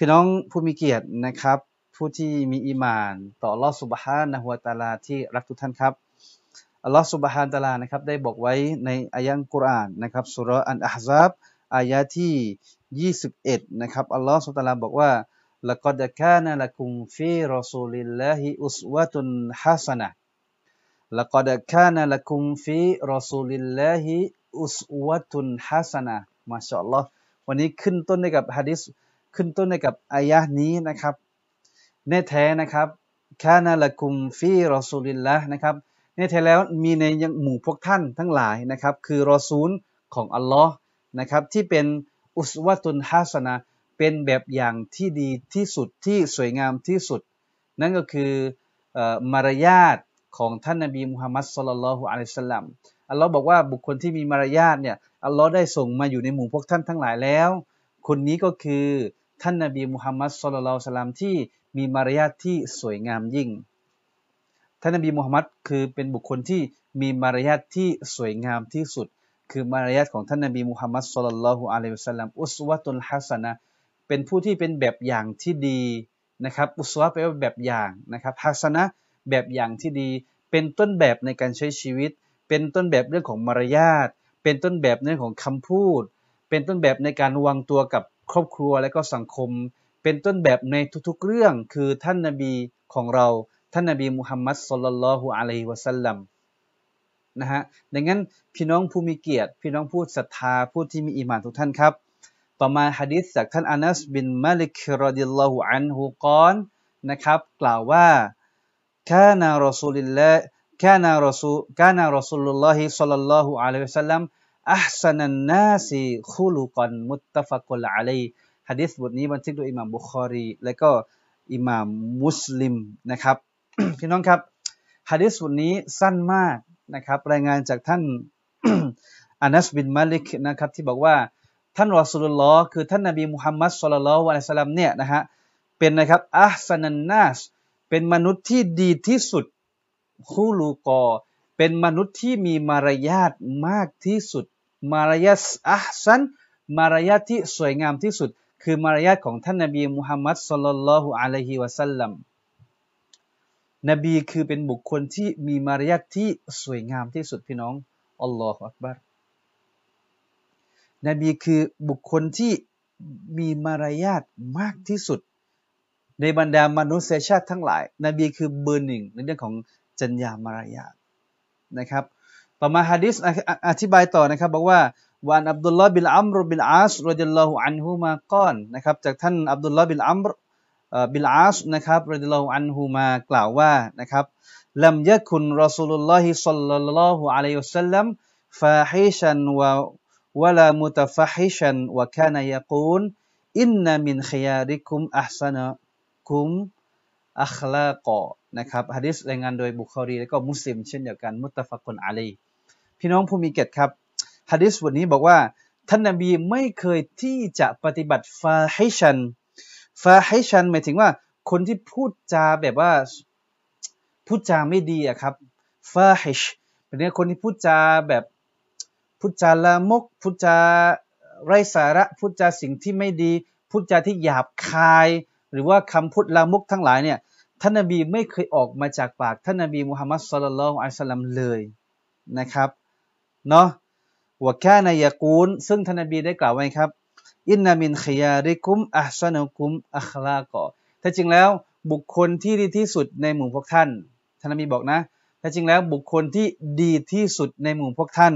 พี่น้องผู้มีเกียรตินะครับ ผู้ที่มีอีมานต่อ الله سبحانه وتعالىที่รักทุกท่านครับอัลลอฮ์ سبحانه وتعالى นะครับได้บอกไว้ในอายะฮ์อัลกุรอานนะครับสูเราะฮ์อัลอะห์ซาบอายะที่ 21 นะครับอัลลอฮ์ سبحانه وتعالى บอกว่า لقد كان لكم في رسول الله أسوة حسنة لقد كان لكم في رسول الله أسวะตุนฮัสนะมาชาอัลลอฮ์วันนี้ขึ้นต้นด้วยกับฮะดิษ ขึ้นต้นในกับอายะนี้นะครับแน่แท้นะครับคานาละกุมฟีรอซูลิลละนะครับแน่แท้แล้วมีในยังหมู่พวกท่านทั้งหลายนะครับ คือรอซูลของอัลลอฮ์นะครับที่เป็นอุสวะตุนฮัสนะเป็นแบบอย่างที่ดีที่สุดที่สวยงามที่สุด นั่นก็คือมารยาทของท่านนบีมุฮัมมัดสุลลัลฮุอะลัยฮิสสลัมอัลลอฮ์บอกว่าบุคคลที่มีมารยาทเนี่ยอัลลอฮ์ได้ส่งมาอยู่ในหมู่พวกท่านทั้งหลายแล้ว คนนี้ก็คือ ท่านนบีมุฮัมมัดสุลลัลสลามที่มีมารยาทที่สวยงามยิ่ง ท่านนบีมุฮัมมัดคือเป็นบุคคลที่มีมารยาทที่สวยงามที่สุด คือมารยาทของท่านนบีมุฮัมมัดสุลลัลฮุอะลัยฮิสลัมอุสวะตุลฮัสนะเป็นผู้ที่เป็นแบบอย่างที่ดีนะครับอุสวะแปลว่าแบบอย่างนะครับฮัสนะแบบอย่างที่ดี เป็นต้นแบบในการใช้ชีวิต เป็นต้นแบบเรื่องของมารยาท เป็นต้นแบบเรื่องของคำพูด เป็นต้นแบบในการวางตัวกับ ครอบครัวและก็สังคม เป็นต้นแบบในทุกๆเรื่อง คือท่านนบีของเรา ท่านนบีมุฮัมมัดสุลลัลฮุอะลัยฮิวะสัลลัมนะฮะดังนั้นพี่น้องผู้มีเกียรติ พี่น้องผู้ศรัทธาผู้ที่มีอีมานทุกท่านครับ ต่อมาฮะดิษจากท่านอานัสบินมาลิก رضي الله عنه قال นะครับ กล่าวว่าكان رسول الله كان رسو كان رسول الله صلى الله عليه وسلم أحسن الناس خلقا متفق عليه ฮะดิษบทนี้บันทึกโดยอิหม่ามบุคอรี และก็อิหม่ามมุสลิมนะครับพี่น้องครับฮะดิษบทนี้สั้นมากนะครับรายงานจากท่านอานัสบินมาลิกนะครับที่บอกว่าท่านรอสุลลอคือท่านนบีมุฮัมมัดสุลลัลวะลัยสลัมเนี่ยนะฮะเป็นนะครับอัพสันันนัสเป็นมนุษย์ที่ดีที่สุดคูลูกอเป็นมนุษย์ที่มีมารยาทมากที่สุด มารยาทอัพสันมารยาทที่สวยงามที่สุด คือมารยาทของท่านนบีมุฮัมมัดสุลลัลฮุอะลัยฮิวะสัลลัมนบีคือเป็นบุคคลที่มีมารยาทที่สวยงามที่สุดพี่น้องالله أكبر นบีคือบุคคลที่มีมารยาทมากที่สุด ในบรรดามนุษยชาติทั้งหลาย นบีคือเบอร์หนึ่งในเรื่องของจรรยามารยาทนะครับ ต่อมาฮะดิษอธิบายต่อนะครับบอกว่าوعن عبد الله بن عمرو بن العاص رضي الله عنهما قال นะครับจากท่านอับดุลลอฮ์บิลอัมรบิลอาสนะครับرضي الله عنهما กล่าวว่านะครับلم يكن رسول الله صلى الله عليه وسلم فاحشا و ولا متفحشا وكان يقول إن من خياركم أحسنكم أخلاقا นะครับฮะดิษรายงานโดยบุคอรีและก็มุสลิมเช่นเดียวกันمتفق عليه พี่น้องผู้มีเกียรติครับฮะดิษบทนี้บอกว่าท่านนบีไม่เคยที่จะปฏิบัติ فاحشاฟาฮิชันหมายถึงว่าคนที่พูดจาแบบว่าพูดจาไม่ดีอะครับฟาฮิชเป็นคนที่พูดจาแบบพูดจาละมกพูดจาไร้สาระพูดจาสิ่งที่ไม่ดี พูดจาที่หยาบคาย หรือว่าคำพูดละมกทั้งหลายเนี่ยท่านนบีไม่เคยออกมาจากปากท่านนบีมุฮัมมัดสุลลัลอัลสลัมเลยนะครับ เนาะวะแค่นายกูลซึ่งท่านนบีได้กล่าวไว้ครับ อินนามินขยาริกุมอัชนุกุมอัคลากอถ้าจริงแล้วบุคคลที่ดีที่สุดในหมู่พวกท่านท่านนบีบอกนะถ้าจริงแล้วบุคคลที่ดีที่สุดในหมู่พวกท่าน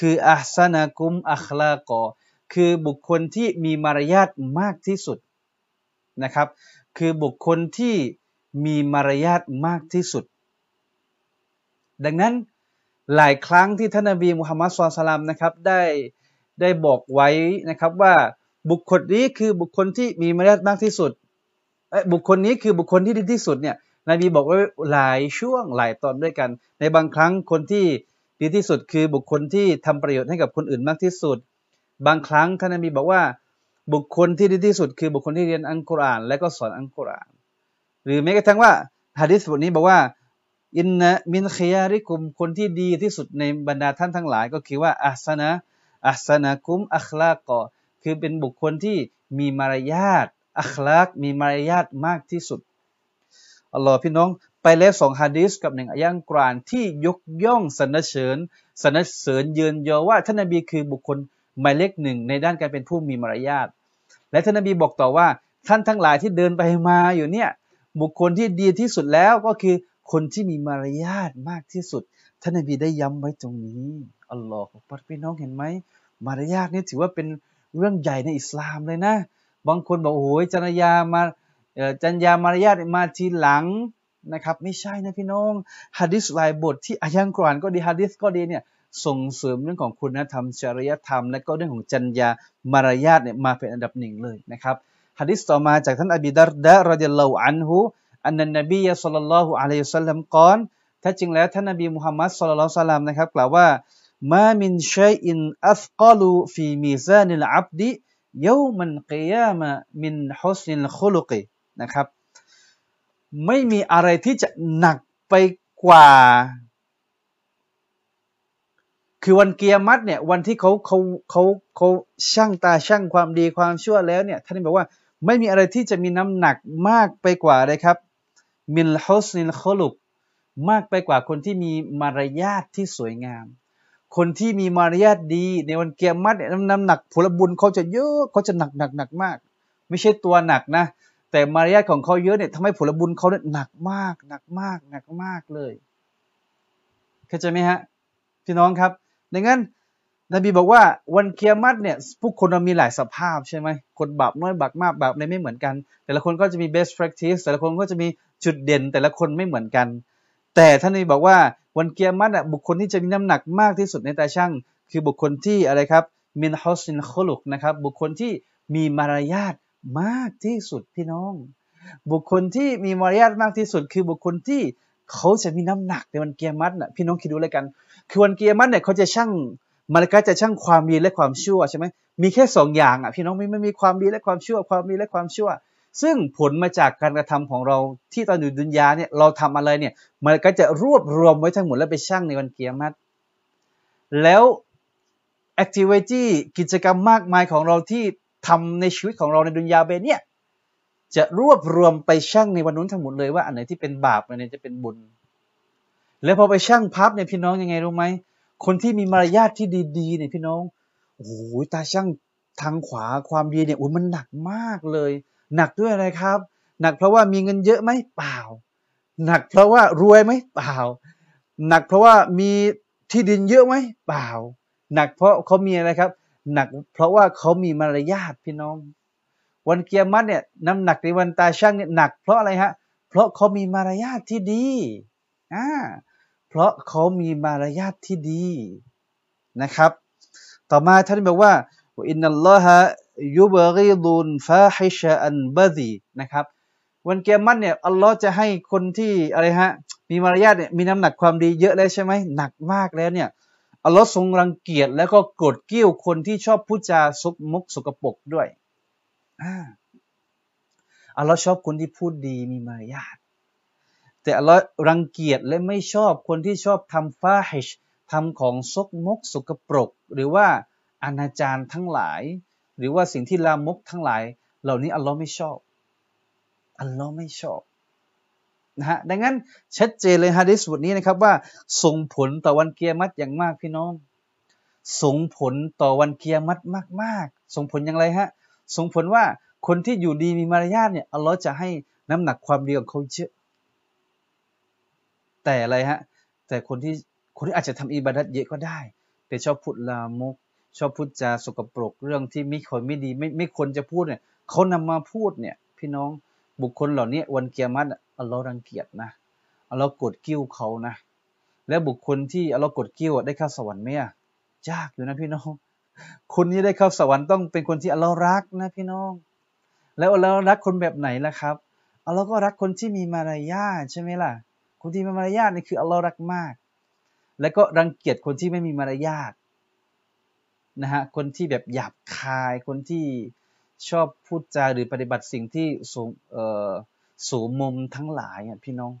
คืออัสนากุมอัคลากอคือบุคคลที่มีมารยาทมากที่สุดนะครับ คือบุคคลที่มีมารยาทมากที่สุด ดังนั้น หลายครั้งที่ท่านนบีมุฮัมมัดสุลตัลามนะครับได้ได้บอกไว้นะครับว่าบุคคลนี้คือบุคคลที่มีมารยาทมากที่สุดบุคคลนี้คือบุคคลที่ดีที่สุดเนี่ยนบีบอกไว้หลายช่วงหลายตอนด้วยกัน ในบางครั้งคนที่ดีที่สุดคือบุคคลที่ทำประโยชน์ให้กับคนอื่นมากที่สุด บางครั้งท่านนบีบอกว่าบุคคลที่ดีที่สุด คือบุคคลที่เรียนอัลกุรอาน และก็สอนอัลกุรอาน หรือแม้กระทั่งว่าฮะดิษบทนี้บอกว่า อินนะมินขยาริกุมคนที่ดีที่สุดในบรรดาท่านทั้งหลาย ก็คือว่าอัสนะอัสนะกุมอัคลากอคือเป็นบุคคลที่มีมารยาทอัคลากมีมารยาทมากที่สุดอัลลอฮ์พี่น้องไปแล้วสองฮะดีษกับหนึ่งอายังกรานที่ยกย่องสรรเสริญสรรเสริญยืนยอว่าท่านนบีคือบุคคลหมายเลขหนึ่งในด้านการเป็นผู้มีมารยาทและท่านนบีบอกต่อว่าท่านทั้งหลายที่เดินไปมาอยู่เนี่ยบุคคลที่ดีที่สุดแล้วก็คือ คนที่มีมารยาทมากที่สุด ท่านนบีได้ย้ำไว้ตรงนี้อัลลอฮฺพี่น้องเห็นไหมมารยาทนี่ถือว่าเป็นเรื่องใหญ่ในอิสลามเลยนะ บางคนบอกโอ้ยจัญญามาจัญญามารยาทมาทีหลังนะครับ ไม่ใช่นะพี่น้องฮะดิษหลายบทที่อายังกรานก็ดีฮะดิษก็ดีเนี่ยส่งเสริมเรื่องของคุณธรรมจริยธรรม และก็เรื่องของจัญญามารยาทเนี่ยมาเป็นอันดับหนึ่งเลยนะครับฮะดิษต่อมาจากท่านอบีดารดะรดิยัลลาอันฮุ อันนันนบีสัลลัลลอฮุอะลัยฮิสซาลลัมกอนถ้าจริงแล้วท่านนบีมุฮัมมัด صلى الله عليه وسلم นะครับกล่าวว่าما من شيء أثقل في ميزان العبد يوم القيامة من حسن الخلق นะครับ ไม่มีอะไรที่จะหนักไปกว่า คือวันกิยามัตเนี่ย วันที่เขาเขาเขาเขาช่างตาช่างความดีความชั่วแล้วเนี่ย ท่านบอกว่า ไม่มีอะไรที่จะมีน้ำหนักมากไปกว่าเลยครับ มิลฮุสนิลคุลุกมากไปกว่าคนที่มีมารยาทที่สวยงาม คนที่มีมารยาทดีในวันเกียรติเนี่ยน้ำหนักผลบุญเขาจะเยอะเขาจะหนักหนักหนักมาก ไม่ใช่ตัวหนักนะ แต่มารยาทของเขาเยอะเนี่ยทำให้ผลบุญเขาเนี่ยหนักมาก หนักมาก หนักมากเลยเข้าใจไหมฮะพี่น้องครับดังนั้นนบีบอกว่าวันเกียรติเนี่ยผู้คนมีหลายสภาพใช่ไหมคนบาปน้อยบาปมากบาปในไม่เหมือนกัน แต่ละคนก็จะมี best practice แต่ละคนก็จะมี จุดเด่นแต่ละคนไม่เหมือนกัน แต่ท่านนี้บอกว่าวันเกียรติบุคคลที่จะมีน้ำหนักมากที่สุดในตาช่างคือบุคคลที่อะไรครับมินฮอสินโคลุกนะครับบุคคลที่มีมารยาทมากที่สุดพี่น้อง บุคคลที่มีมารยาทมากที่สุด คือบุคคลที่เขาจะมีน้ำหนักในวันกิยามัตนะพี่น้องคิดดูเลยกัน คือวันกิยามัตเนี่ยเขาจะช่างมาลากาจะชั่งความดีและความชั่วใช่ไหมมีแค่สองอย่างอะพี่น้องไม่ไม่มีความดีและความชั่ว ความดีและความชั่ว ซึ่งผลมาจากการกระทำของเราที่ตอนอยู่ดุนยาเนี่ยเราทำอะไรเนี่ยมันก็จะรวบรวมไว้ทั้งหมดแล้วไปชั่งในวันกิยามัตแล้ว activity กิจกรรมมากมายของเราที่ทำในชีวิตของเราในดุนยาใบเนี้ยจะรวบรวมไปชั่งในวันนู้นทั้งหมดเลยว่าอันไหนที่เป็นบาปอันไหนจะเป็นบุญ แล้วพอไปชั่งพับเนี่ยพี่น้องยังไงรู้ไหมคนที่มีมารยาทที่ดีๆเนี่ยพี่น้องโอ้โหตาช่างทางขวาความดีเนี่ยโอ้ยมันหนักมากเลย หนักด้วยอะไรครับ หนักเพราะว่ามีเงินเยอะไหมเปล่า หนักเพราะว่ารวยไหมเปล่า หนักเพราะว่ามีที่ดินเยอะไหมเปล่า หนักเพราะเขามีอะไรครับ หนักเพราะว่าเขามีมารยาทพี่น้อง วันเกียรติเนี่ยน้ำหนักในวันตาช่างเนี่ยหนักเพราะอะไรฮะ เพราะเขามีมารยาทที่ดีอ่าเพราะเขามีมารยาทที่ดีนะครับ ต่อมาท่านบอกว่าอินนัลลอฮะ ยุบรีดุนฟาฮิชอันบาดีนะครับ วันเกียรติเนี่ยอัลลอฮ์จะให้คนที่อะไรฮะมีมารยาทเนี่ยมีน้ำหนักความดีเยอะแล้วใช่ไหมหนักมากแล้วเนี่ยอัลลอฮ์ทรงรังเกียจแล้วก็โกรธกิ้วคนที่ชอบพูดจาซุกมุกสกปรกด้วยอัลลอฮ์ชอบคนที่พูดดีมีมารยาทแต่อัลลอฮ์รังเกียจและไม่ชอบคนที่ชอบทำฟาฮิชทำของซกมกสกปรก หรือว่าอนาจารทั้งหลาย หรือว่าสิ่งที่ลามกทั้งหลาย เหล่านี้อัลลอฮ์ไม่ชอบ อัลลอฮ์ไม่ชอบนะฮะดังนั้นชัดเจนเลยฮะดิษบทนี้นะครับว่าส่งผลต่อวันเกียรติอย่างมากพี่น้อง ส่งผลต่อวันเกียรติมาก ๆ ส่งผลอย่างไรฮะ ส่งผลว่าคนที่อยู่ดีมีมารยาทเนี่ยอัลลอฮ์จะให้น้ำหนักความดีของเขาเยอะแต่อะไรฮะ แต่คนที่คนที่อาจจะทำอิบาดัตเยอะก็ได้ แต่ชอบพูดลามก ชอบพูดจาสกปรกเรื่องที่ไม่ควรไม่ดี ไม่ไม่ควรจะพูดเนี่ยเขานำมาพูดเนี่ย พี่น้องบุคคลเหล่านี้วันเกียรติอัลลอฮ์รังเกียจนะอัลลอฮ์กดกิ้วเขานะ และบุคคลที่อัลลอฮ์กดกิ้วได้เข้าสวรรค์ไหมอะยากอยู่นะพี่น้อง คนนี้ได้เข้าสวรรค์ต้องเป็นคนที่อัลลอฮ์รักนะพี่น้อง แล้วอัลลอฮ์รักคนแบบไหนล่ะครับอัลลอฮ์ก็รักคนที่มีมารยาทใช่ไหมล่ะ คนที่มีมารยาทนี่คืออัลลอฮ์รักมาก และก็รังเกียจคนที่ไม่มีมารยาท นะฮะคนที่แบบหยาบคายคนที่ชอบพูดจาหรือปฏิบัติสิ่งที่สูงเอ่อสูงมุมทั้งหลายอะพี่น้อง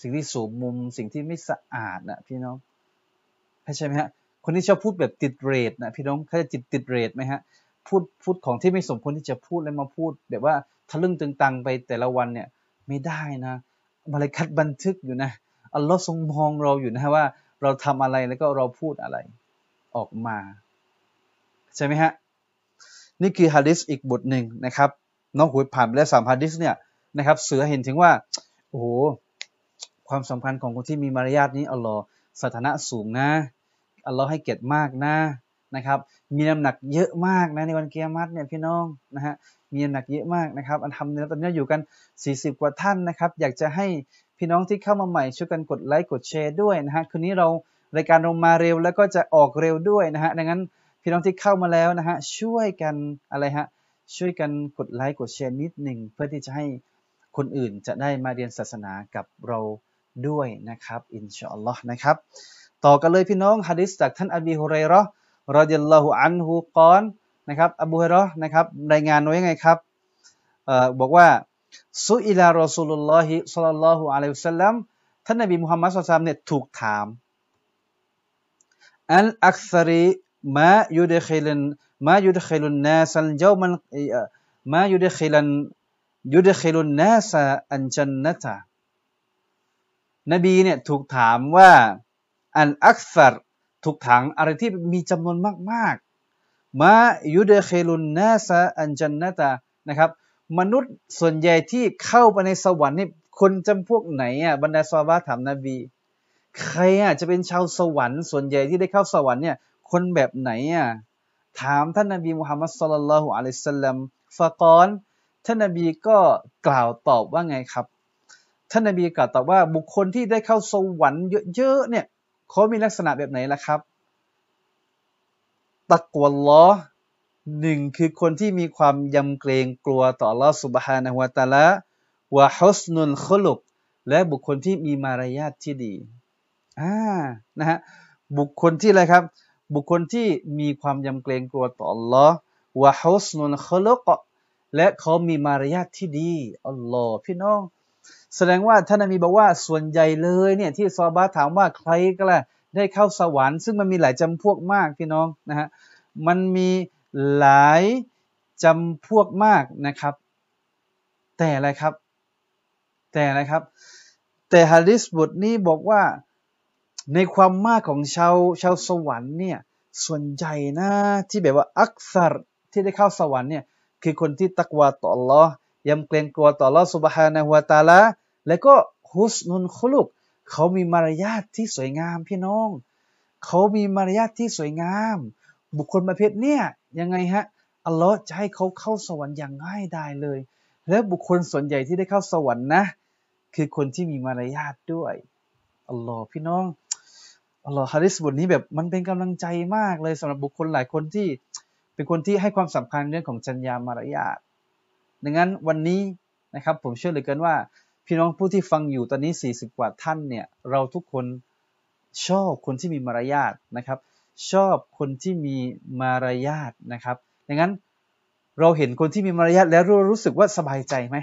สิ่งที่สูงมุมสิ่งที่ไม่สะอาดนะพี่น้องใช่ไหมฮะคนที่ชอบพูดแบบติดเรทนะพี่น้องเขาจะติดติดเรทไหมฮะพูดพูดของที่ไม่สมควรที่จะพูดแล้วมาพูด แบบว่าทะลึ่งตึงตังไปแต่ละวันเนี่ยไม่ได้นะมาเลยคัดบันทึกอยู่นะอัลลอฮ์ทรงมองเราอยู่นะว่าเราทำอะไรแล้วก็เราพูดอะไร ออกมา ใช่ไหมฮะ นี่คือฮะดิษอีกบทหนึ่งนะครับน้องหุยผ่านไปแล้วสามฮะดิษเนี่ยนะครับ เสือเห็นถึงว่า โอ้โห ความสำคัญของคนที่มีมารยาทนี้อัลลอฮ์สถานะสูงนะอัลลอฮ์ให้เกียรติมากนะนะครับ มีน้ำหนักเยอะมากนะในวันเกียรติเนี่ยพี่น้องนะฮะมีน้ำหนักเยอะมากนะครับ อันทำเนี่ยตอนนี้อยู่กัน 40 กว่าท่านนะครับ อยากจะให้พี่น้องที่เข้ามาใหม่ช่วยกันกดไลค์กดแชร์ด้วยนะฮะคืนนี้เรา รายการเรามาเร็วแล้วก็จะออกเร็วด้วยนะฮะดังนั้นพี่น้องที่เข้ามาแล้วนะฮะช่วยกันอะไรฮะช่วยกันกดไลค์กดแชร์นิดหนึ่งเพื่อที่จะให้คนอื่นจะได้มาเรียนศาสนากับเราด้วยนะครับอินชาอัลลอฮ์นะครับต่อกันเลยพี่น้องฮะดิษจากท่านอบีฮุไรรอرضي الله عنه قالนะครับอบูฮุไรรอนะครับรายงานไว้ยังไงครับบอกว่าسئل رسول الله صلى الله عليه وسلمท่านนบีมุฮัมมัดสุลตัมเนี่ยถูกถาม อันอักษรีมายุดขิลันมายุดขิลุนนาสัลเจ้ามันมายุดขิลันยุดขิลุนนาสอันจันนตะนบีเนี่ยถูกถามว่าอันอักษรถูกถามอะไรที่มีจำนวนมากๆมายุดขิลุนนาสอันจันนตะนะครับ มนุษย์ส่วนใหญ่ที่เข้าไปในสวรรค์นี่คนจำพวกไหนอะบรรดาซาบะถามนบี ใครอะจะเป็นชาวสวรรค์ส่วนใหญ่ที่ได้เข้าสวรรค์เนี่ยคนแบบไหนอะถามท่านนบีมุฮัมมัดสุลลัลฮุอะลัยสซาลลัมฟะกอนท่านนบีก็กล่าวตอบว่าไงครับ ท่านนบีกล่าวตอบว่าบุคคลที่ได้เข้าสวรรค์เยอะๆเนี่ยเขามีลักษณะแบบไหนล่ะครับ ตักวัลลอหนึ่งคือคนที่มีความยำเกรงกลัวต่อลอสุบฮานะฮวาตาละวะฮุสนุลขลุก และบุคคลที่มีมารยาทที่ดี อ่านะฮะบุคคลที่อะไรครับ บุคคลที่มีความยำเกรงกลัวต่อ Allah วะฮุสนุลขลุกและเขามีมารยาทที่ดีอัลลอฮ์พี่น้อง แสดงว่าท่านนบีบอกว่าส่วนใหญ่เลยเนี่ยที่ซอบาถามว่าใครก็ล่ะได้เข้าสวรรค์ซึ่งมันมีหลายจำพวกมากพี่น้องนะฮะมันมีหลายจำพวกมากนะครับ แต่อะไรครับ แต่อะไรครับ แต่ฮะดิษบทนี้บอกว่า ในความมากของชาวชาวสวรรค์เนี่ยส่วนใหญ่นะที่แบบว่าอักษรที่ได้เข้าสวรรค์เนี่ยคือคนที่ตักวาต่อ Allah ยำเกรงกลัวต่อ Allah Subhanahu wa Taala แล้วก็ฮุสนุนคุลุกเขามีมารยาทที่สวยงามพี่น้อง เขามีมารยาทที่สวยงาม บุคคลประเภทเนี่ยยังไงฮะอัลลอฮ์จะให้เขาเข้าสวรรค์อย่างง่ายดายเลย และบุคคลส่วนใหญ่ที่ได้เข้าสวรรค์นะ คือคนที่มีมารยาทด้วย อัลลอฮ์พี่น้องอัลลอฮ์ฮะดิษบทนี้แบบมันเป็นกำลังใจมากเลยสำหรับบุคคลหลายคนที่เป็นคนที่ให้ความสำคัญเรื่องของจัญญามารยาทดังนั้นวันนี้นะครับผมเชื่อเลยกันว่า พี่น้องผู้ที่ฟังอยู่ตอนนี้ 40 กว่าท่านเนี่ยเราทุกคนชอบคนที่มีมารยาทนะครับ ชอบคนที่มีมารยาทนะครับดังนั้นเราเห็นคนที่มีมารยาทแล้วรรู้สึกว่าสบายใจไหม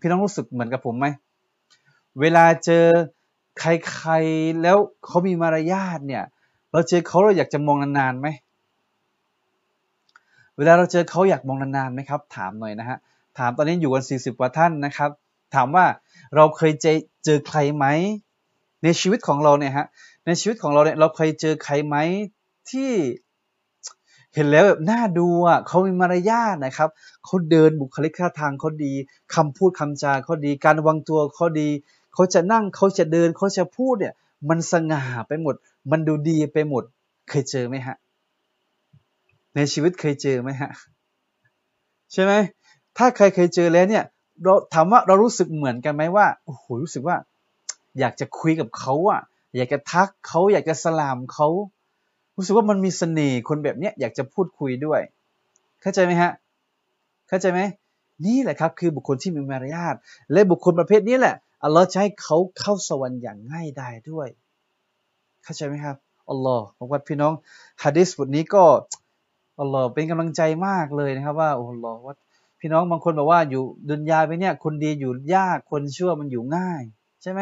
พี่น้องรู้สึกเหมือนกับผมไหมเวลาเจอ ใครๆแล้วเขามีมารยาทเนี่ย เราเจอเขาเราอยากจะมองนานๆไหมเวลาเราเจอเขาอยากมองนานๆไหมครับ ถามหน่อยนะฮะถามตอนนี้อยู่กัน 40กว่าท่านนะครับ ถามว่าเราเคยเจอเจอใครไหมในชีวิตของเราเนี่ยฮะในชีวิตของเราเนี่ยเราเคยเจอใครไหมที่เห็นแล้วแบบน่าดูอะเขามีมารยาทนะครับเขาเดินบุคลิกท่าทางเขาดีคำพูดคำจาเขาดี การวางตัวเขาดี เขาจะนั่งเขาจะเดินเขาจะพูดเนี่ย มันสง่าไปหมด มันดูดีไปหมด เคยเจอไหมฮะ ในชีวิตเคยเจอไหมฮะ ใช่ไหมถ้าใครเคยเจอแล้วเนี่ย เราถามว่าเรารู้สึกเหมือนกันไหมว่าโอ้โหรู้สึกว่า อยากจะคุยกับเขาอะ อยากจะทักเขาอยากจะสลามเขารู้สึกว่ามันมีเสน่ห์คนแบบเนี้ยอยากจะพูดคุยด้วย เข้าใจไหมฮะ เข้าใจไหมนี่แหละครับคือบุคคลที่มีมารยาทและบุคคลประเภทนี้แหละ อัลลอฮ์จะให้เขาเข้าสวรรค์อย่างง่ายดายด้วย เข้าใจไหมครับอัลลอฮ์บอกว่าพี่น้องฮะดิษบทนี้ก็อัลลอฮ์เป็นกำลังใจมากเลยนะครับว่าอัลลอฮ์ว่าพี่น้องบางคนบอกว่าอยู่ดุนยาไปเนี่ย คนดีอยู่ยากคนชั่วมันอยู่ง่าย ใช่ไหม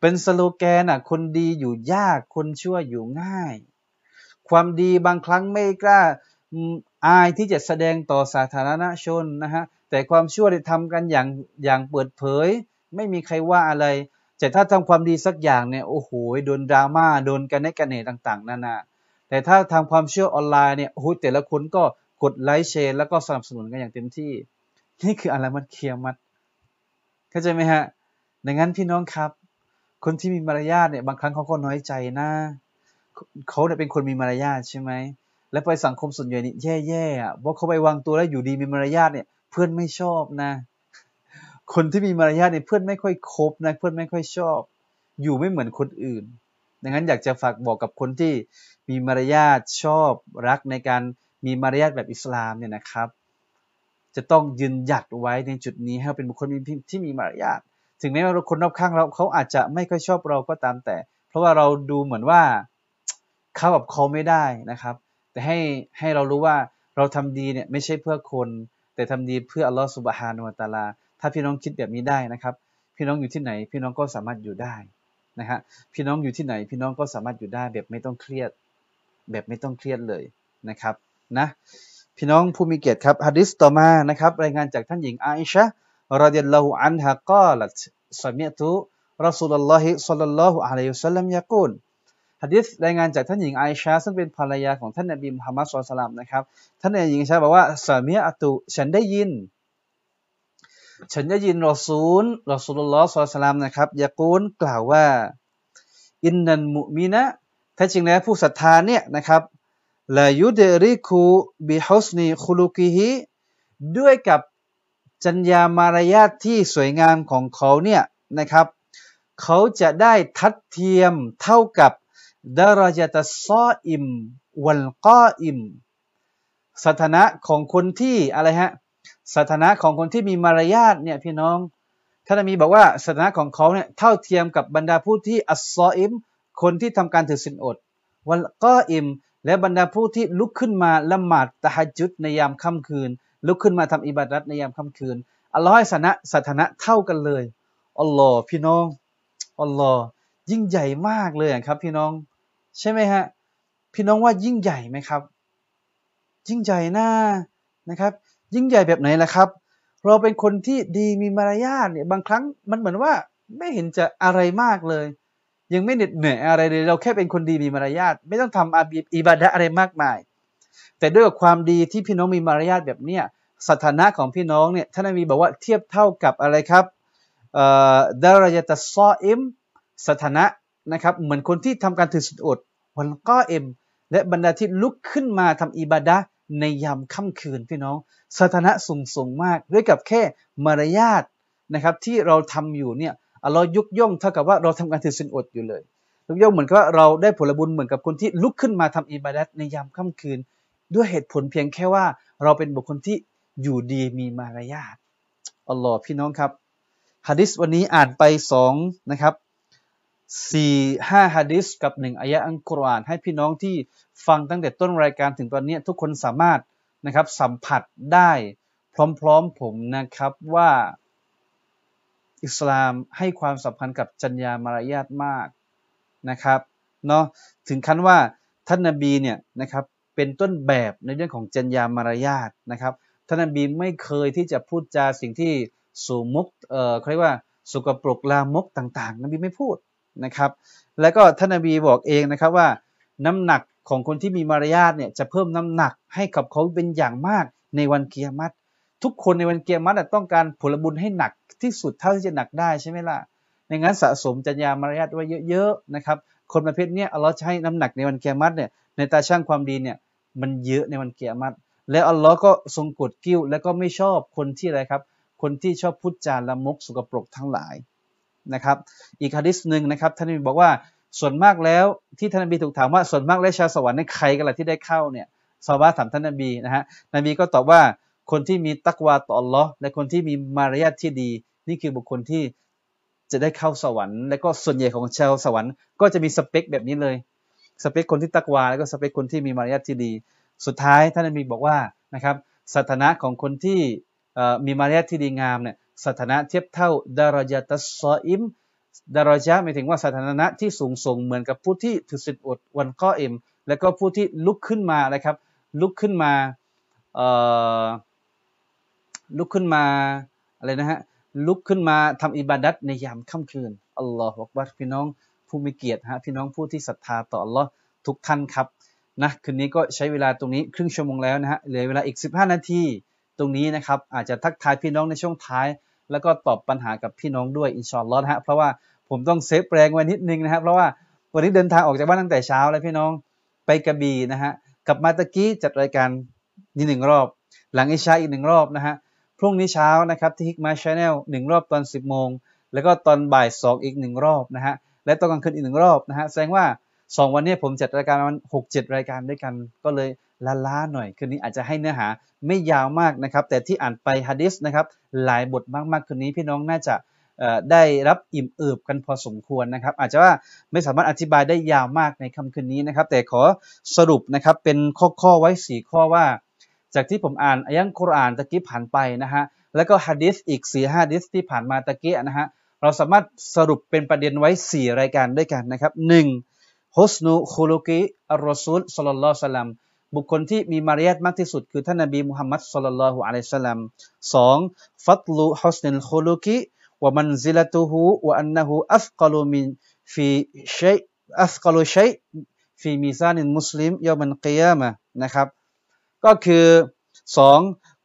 เป็นสโลแกนอะ คนดีอยู่ยากคนชั่วอยู่ง่าย ความดีบางครั้งไม่กล้าอายที่จะแสดงต่อสาธารณชนนะฮะ แต่ความชั่วได้ทำกันอย่างอย่างเปิดเผย ไม่มีใครว่าอะไร แต่ถ้าทำความดีสักอย่างเนี่ยโอ้โหโดนดราม่าโดนกันในกันเนต่างๆนั่นนะแต่ถ้าทำความเชื่อออนไลน์เนี่ยโอ้โหแต่ละคนก็กดไลค์แชร์แล้วก็สนับสนุนกันอย่างเต็มที่ นี่คืออะไรมันเคียมัดเข้าใจไหมฮะดังนั้นพี่น้องครับ คนที่มีมารยาทเนี่ยบางครั้งเขาก็น้อยใจนะเขาเนี่ยเป็นคนมีมารยาทใช่ไหมแล้วไปสังคมส่วนใหญ่นี่แย่ๆอะเพราะเขาไปวางตัวแล้วอยู่ดีมีมารยาทเนี่ย เพื่อนไม่ชอบนะ คนที่มีมารยาทเนี่ยเพื่อนไม่ค่อยคบนะเพื่อนไม่ค่อยชอบ อยู่ไม่เหมือนคนอื่น ดังนั้นอยากจะฝากบอกกับคนที่มีมารยาทชอบรักในการมีมารยาทแบบอิสลามเนี่ยนะครับ จะต้องยืนหยัดไว้ในจุดนี้ให้เป็นบุคคลที่มีมารยาทถึงแม้ว่าคนรอบข้างเราเขาอาจจะไม่ค่อยชอบเราก็ตามแต่ เพราะว่าเราดูเหมือนว่าเข้ากับเขาไม่ได้นะครับ แต่ให้ให้เรารู้ว่าเราทำดีเนี่ยไม่ใช่เพื่อคน แต่ทำดีเพื่ออัลลอฮฺสุบฮานุวตาลา ถ้าพี่น้องคิดแบบนี้ได้นะครับ พี่น้องอยู่ที่ไหน พี่น้องก็สามารถอยู่ได้นะฮะพี่น้องอยู่ที่ไหน พี่น้องก็สามารถอยู่ได้แบบไม่ต้องเครียด แบบไม่ต้องเครียดเลยนะครับนะพี่น้องผู้มีเกียรติครับฮะดิษต่อมานะครับรายงานจากท่านหญิงอาอิชะรดิยัลลอฮุอันฮะกาลัตسمعت رسول الله صلى الله عليه وسلم يقول ฮะดิษรายงานจากท่านหญิงไอชาซึ่งเป็นภรรยาของท่านนบีมุฮัมมัดصلى الله عليه وسلمนะครับ ท่านหญิงไอชาบอกว่าسمعتฉันได้ยิน ฉันได้ยินรอซูลرسول الله صلى الله عليه وسلمนะครับยะกูลกล่าวว่าإن المؤمنแท้จริงแล้วผู้ศรัทธาเนี่ยนะครับليدرك بحسن خلقهด้วยกับจัญญามารยาทที่สวยงามของเขาเนี่ยนะครับ เขาจะได้ทัดเทียมเท่ากับ ดารจตซออิม วัลกออิม สถานะของคนที่อะไรฮะ สถานะของคนที่มีมารยาทเนี่ยพี่น้อง ท่านมีบอกว่าสถานะของเขาเนี่ยเท่าเทียมกับบรรดาผู้ที่อัสซออิม คนที่ทำการถือศีลอด วัลกออิม และบรรดาผู้ที่ลุกขึ้นมาละหมาดตะฮัจุดในยามค่ำคืน ลุกขึ้นมาทำอิบาดัตในยามค่ำคืน อัลลอฮ์ให้สถานะสถานะเท่ากันเลย อัลลอฮ์พี่น้อง อัลลอฮ์ยิ่งใหญ่มากเลยครับพี่น้อง ใช่ไหมฮะพี่น้องว่ายิ่งใหญ่ไหมครับ ยิ่งใหญ่น้านะครับ ยิ่งใหญ่แบบไหนล่ะครับ เราเป็นคนที่ดีมีมารยาทเนี่ยบางครั้งมันเหมือนว่าไม่เห็นจะอะไรมากเลย ยังไม่เหน็ดเหนื่อยอะไรเลย เราแค่เป็นคนดีมีมารยาทไม่ต้องทำอาบีอิบาดะอะไรมากมาย แต่ด้วยความดีที่พี่น้องมีมารยาทแบบเนี้ยสถานะของพี่น้องเนี่ยท่านมีบอกว่าเทียบเท่ากับอะไรครับดารายตซออิมสถานะ นะครับเหมือนคนที่ทำการถือสุดอดวันก็เอ็ม และบรรดาที่ลุกขึ้นมาทำอิบาดะในยามค่ำคืนพี่น้องสถานะสูงส่งมาก ด้วยกับแค่มารยาทนะครับที่เราทำอยู่เนี่ยอัลลอฮ์ยกย่องเท่ากับว่าเราทำการถือศีลอดอยู่เลยยกย่องเหมือนกับว่าเราได้ผลบุญเหมือนกับคนที่ลุกขึ้นมาทำอิบาดัตในยามค่ำคืน ด้วยเหตุผลเพียงแค่ว่าเราเป็นบุคคลที่อยู่ดีมีมารยาทอัลลอฮ์พี่น้องครับฮะดิษวันนี้อ่านไปสองนะครับ สี่ห้าฮะดิษกับหนึ่งอายะอังกุรอานให้พี่น้องที่ฟังตั้งแต่ต้นรายการถึงตอนนี้ทุกคนสามารถนะครับสัมผัสได้พร้อมๆผมนะครับว่าอิสลามให้ความสำคัญกับจัญญามารยาทมากนะครับเนาะถึงขั้นว่าท่านนบีเนี่ยนะครับเป็นต้นแบบในเรื่องของจัญญามารยาทนะครับท่านนบีไม่เคยที่จะพูดจาสิ่งที่สูมุกเอ่อเขาเรียกว่าสุกปรกลามกต่างๆนบีไม่พูด นะครับ แล้วก็ท่านนบีบอกเองนะครับว่า น้ำหนักของคนที่มีมารยาทเนี่ยจะเพิ่มน้ำหนักให้กับเขาเป็นอย่างมากในวันเกียรติทุกคนในวันเกียรติต้องการผลบุญให้หนักที่สุดเท่าที่จะหนักได้ใช่ไหมล่ะในงั้นสะสมจัญญามารยาทไว้เยอะๆนะครับ คนประเภทนี้อัลลอฮ์จะให้น้ำหนักในวันเกียรติเนี่ยในตาช่างความดีเนี่ยมันเยอะในวันเกียรติแล้วอัลลอฮ์ก็ทรงกดกิ้ว แล้วก็ไม่ชอบคนที่อะไรครับ คนที่ชอบพูดจาละมกสุกปรกทั้งหลาย นะครับ อีกฮะดิษหนึ่งนะครับท่านนบีบอกว่าส่วนมากแล้วที่ท่านนบีถูกถามว่าส่วนมากแล้วชาวสวรรค์ในใครกันล่ะที่ได้เข้าเนี่ยซาบะถามท่านนบีนะฮะนบีก็ตอบว่าคนที่มีตักวาต่ออัลลอฮ์และคนที่มีมารยาทที่ดี นี่คือบุคคลที่จะได้เข้าสวรรค์ และก็ส่วนใหญ่ของชาวสวรรค์ก็จะมีสเปคแบบนี้เลยสเปคคนที่ตักวาแล้วก็สเปคคนที่มีมารยาทที่ดี สุดท้ายท่านมีบอกว่านะครับสถานะของคนที่มีมารยาทที่ดีงามเนี่ยสถานะเทียบเท่าดารยาตัสซออิมดารยะหมายถึงว่าสถานะที่สูงส่งเหมือนกับผู้ที่ถือศีลอดวันก้อเอ็มและก็ผู้ที่ลุกขึ้นมานะครับ ลุกขึ้นมาเอ่อลุกขึ้นมาอะไรนะฮะลุกขึ้นมาทำอิบาดัตในยามค่ำคืนอัลลอฮฺบอกว่าพี่น้องผู้มีเกียรติฮะพี่น้องผู้ที่ศรัทธาต่ออัลลอฮ์ทุกท่านครับนะคืนนี้ก็ใช้เวลาตรงนี้ครึ่งชั่วโมงแล้วนะฮะเหลือเวลาอีก 15 นาที ตรงนี้นะครับอาจจะทักทายพี่น้องในช่วงท้าย แล้วก็ตอบปัญหากับพี่น้องด้วยอินชอนลอฮ์ฮะเพราะว่าผมต้อง save แรงไว้นิดนึงนะครับเพราะว่าวันนี้เดินทางออกจากบ้านตั้งแต่เช้าแล้วพี่น้องไปกระบี่นะฮะกลับมาตะกี้จัดรายการนี่หนึ่งรอบ หลังอิชาอีกหนึ่งรอบนะฮะพรุ่งนี้เช้านะครับที่ฮิกมาชาแนลหนึ่งรอบตอน 10โมงแล้วก็ตอนบ่ายสองอีกหนึ่งรอบนะฮะและตอนกลางคืนอีกหนึ่งรอบนะฮะแสดงว่า สองวันนี้ผมจัดรายการมันหกเจ็ดรายการด้วยกัน ก็เลยล้าๆหน่อย คืนนี้อาจจะให้เนื้อหาไม่ยาวมากนะครับ แต่ที่อ่านไปฮะดิษนะครับ หลายบทมากๆคืนนี้พี่น้องน่าจะได้รับอิ่มเอิบกันพอสมควรนะครับ อาจจะว่าไม่สามารถอธิบายได้ยาวมากในคำคืนนี้นะครับ แต่ขอสรุปนะครับเป็นข้อๆไว้สี่ข้อว่า จากที่ผมอ่านอายังคุรานตะกี้ผ่านไปนะฮะแล้วก็ฮะดิษอีกสี่ห้าดิษที่ผ่านมาตะกี้นะฮะเราสามารถสรุปเป็นประเด็นไว้ 4 รายการด้วยกันนะครับหนึ่ง حسن خلق الرسول صلى الله عليه وسلمบุคคลที่มีมารยาทมากที่สุดคือท่านนบีมุฮัมมัดصلى الله عليه وسلمสองفضل حسن الخلق ومنزلته وأنه أثقل من في شيء أثقل شيء في ميزان المسلم يوم القيامةนะครับ ก็คือสอง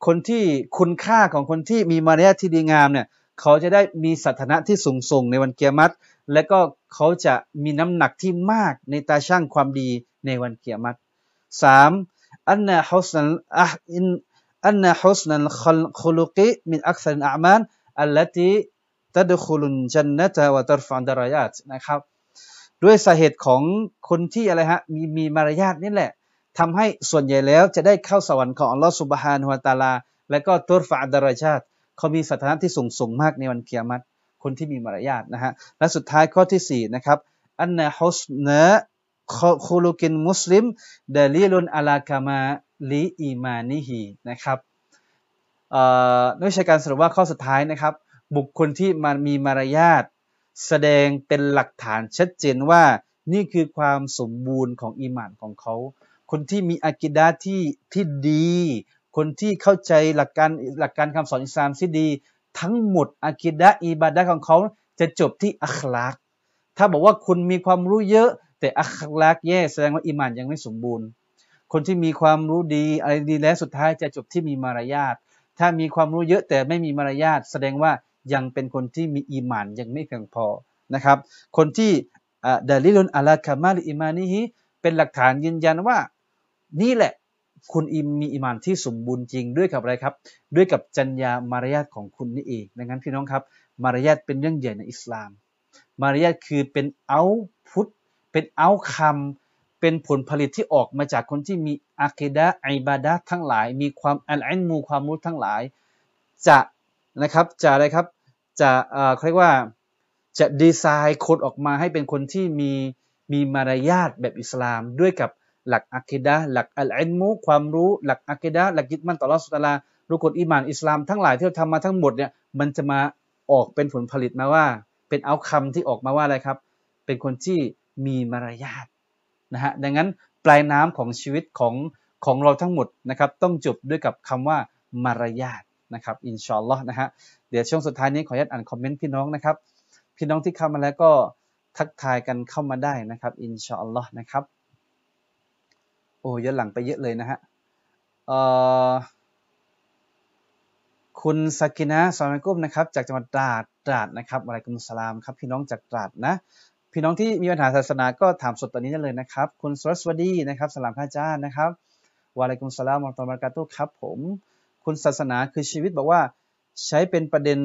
คนที่คุณค่าของคนที่มีมารยาทที่ดีงามเนี่ย เขาจะได้มีสถานะที่สูงส่งในวันกิยามัตและก็เขาจะมีน้ำหนักที่มากในตาช่างความดีในวันเกียรติสามอันนะฮุสนัลอะอินอันนะฮุสนัลคลุกิมินอักษรอามันอัลลตีตัดคุลุนจันนะตะวะตรฟันดารายาตนะครับด้วยสาเหตุของคนที่อะไรฮะมีมีมารยาทนี่แหละทำให้ส่วนใหญ่แล้วจะได้เข้าสวรรค์ของอัลลอฮฺสุบฮานุฮะตาลา และก็ตุรฟะดารายาต เขามีสถานะที่สูงส่งมากในวันเกียรติคนที่มีมารยาทนะฮะและสุดท้ายข้อที่4นะครับอันนะฮุสนะคูลุกินมุสลิมดลีลุนอัลากามาลีอีมานิฮีนะครับนักวิชาการสรุปว่าข้อสุดท้ายนะครับ บุคคลที่มันมีมารยาทแสดงเป็นหลักฐานชัดเจนว่านี่คือความสมบูรณ์ของอีมานของเขา คนที่มีอากิดาที่ที่ดี คนที่เข้าใจหลักการหลักการคำสอนอิสลามที่ดี ทั้งหมดอากิดะอิบาดะของเขาจะจบที่อัคลาก ถ้าบอกว่าคุณมีความรู้เยอะ แต่อัคลากแย่แสดงว่าอิมานยังไม่สมบูรณ์ คนที่มีความรู้ดีอะไรดีแล้วสุดท้ายจะจบที่มีมารยาท ถ้ามีความรู้เยอะแต่ไม่มีมารยาท แสดงว่ายังเป็นคนที่มีอิมานยังไม่เพียงพอนะครับ คนที่ดาลิลุนอัลากามาลอิมานีฮิเป็นหลักฐานยืนยันว่านี่แหละ คุณอิมมีอิมานที่สมบูรณ์จริงด้วยกับอะไรครับ ด้วยกับจัญญามารยาทของคุณนี่เองดังนั้นพี่น้องครับ มารยาทเป็นเรื่องใหญ่ในอิสลาม มารยาทคือเป็นเอาพุทเป็นเอาคำเป็นผลผลิตที่ออกมาจากคนที่มีอาคิดะอิบาดะทั้งหลาย มีความอัลอินมูความรู้ทั้งหลาย จะนะครับจะอะไรครับจะเขาเรียกว่าจะดีไซน์คนออกมาให้เป็นคนที่มีมีมารยาทแบบอิสลามด้วยกับ หลักอะกิดะหลักอัลอินมุความรู้หลักอะกิดะหลักยึดมั่นต่อรัสุตลารุกลอิมานอิสลามทั้งหลายที่เราทำมาทั้งหมดเนี่ยมันจะมาออกเป็นผลผลิตมาว่า เป็นเอาคำที่ออกมาว่าอะไรครับ เป็นคนที่มีมารยาทนะฮะดังนั้นปลายน้ำของชีวิตของของเราทั้งหมดนะครับต้องจบด้วยกับคำว่ามารยาทนะครับอินชอนลอนะฮะเดี๋ยวช่วงสุดท้ายนี้ขออนุญาตอ่านคอมเมนต์พี่น้องนะครับ พี่น้องที่เข้ามาแล้วก็ทักทายกันเข้ามาได้นะครับ อินชอนลอนะครับ อ้อย้อนหลังไปเยอะเลยนะฮะคุณสกินะالسلام عليكمนะครับจากจังหวัดตราดตราดนะครับوعليكم السلامครับพี่น้องจากตราดนะ พี่น้องที่มีปัญหาศาสนาก็ถามสดตอนนี้ได้เลยนะครับ คุณสรสวัสดีนะครับสลามพระอาจารย์นะครับوعليكم السلام ورحمة الله وبركاتهครับผม คุณศาสนาคือชีวิตบอกว่าใช้เป็นประเด็น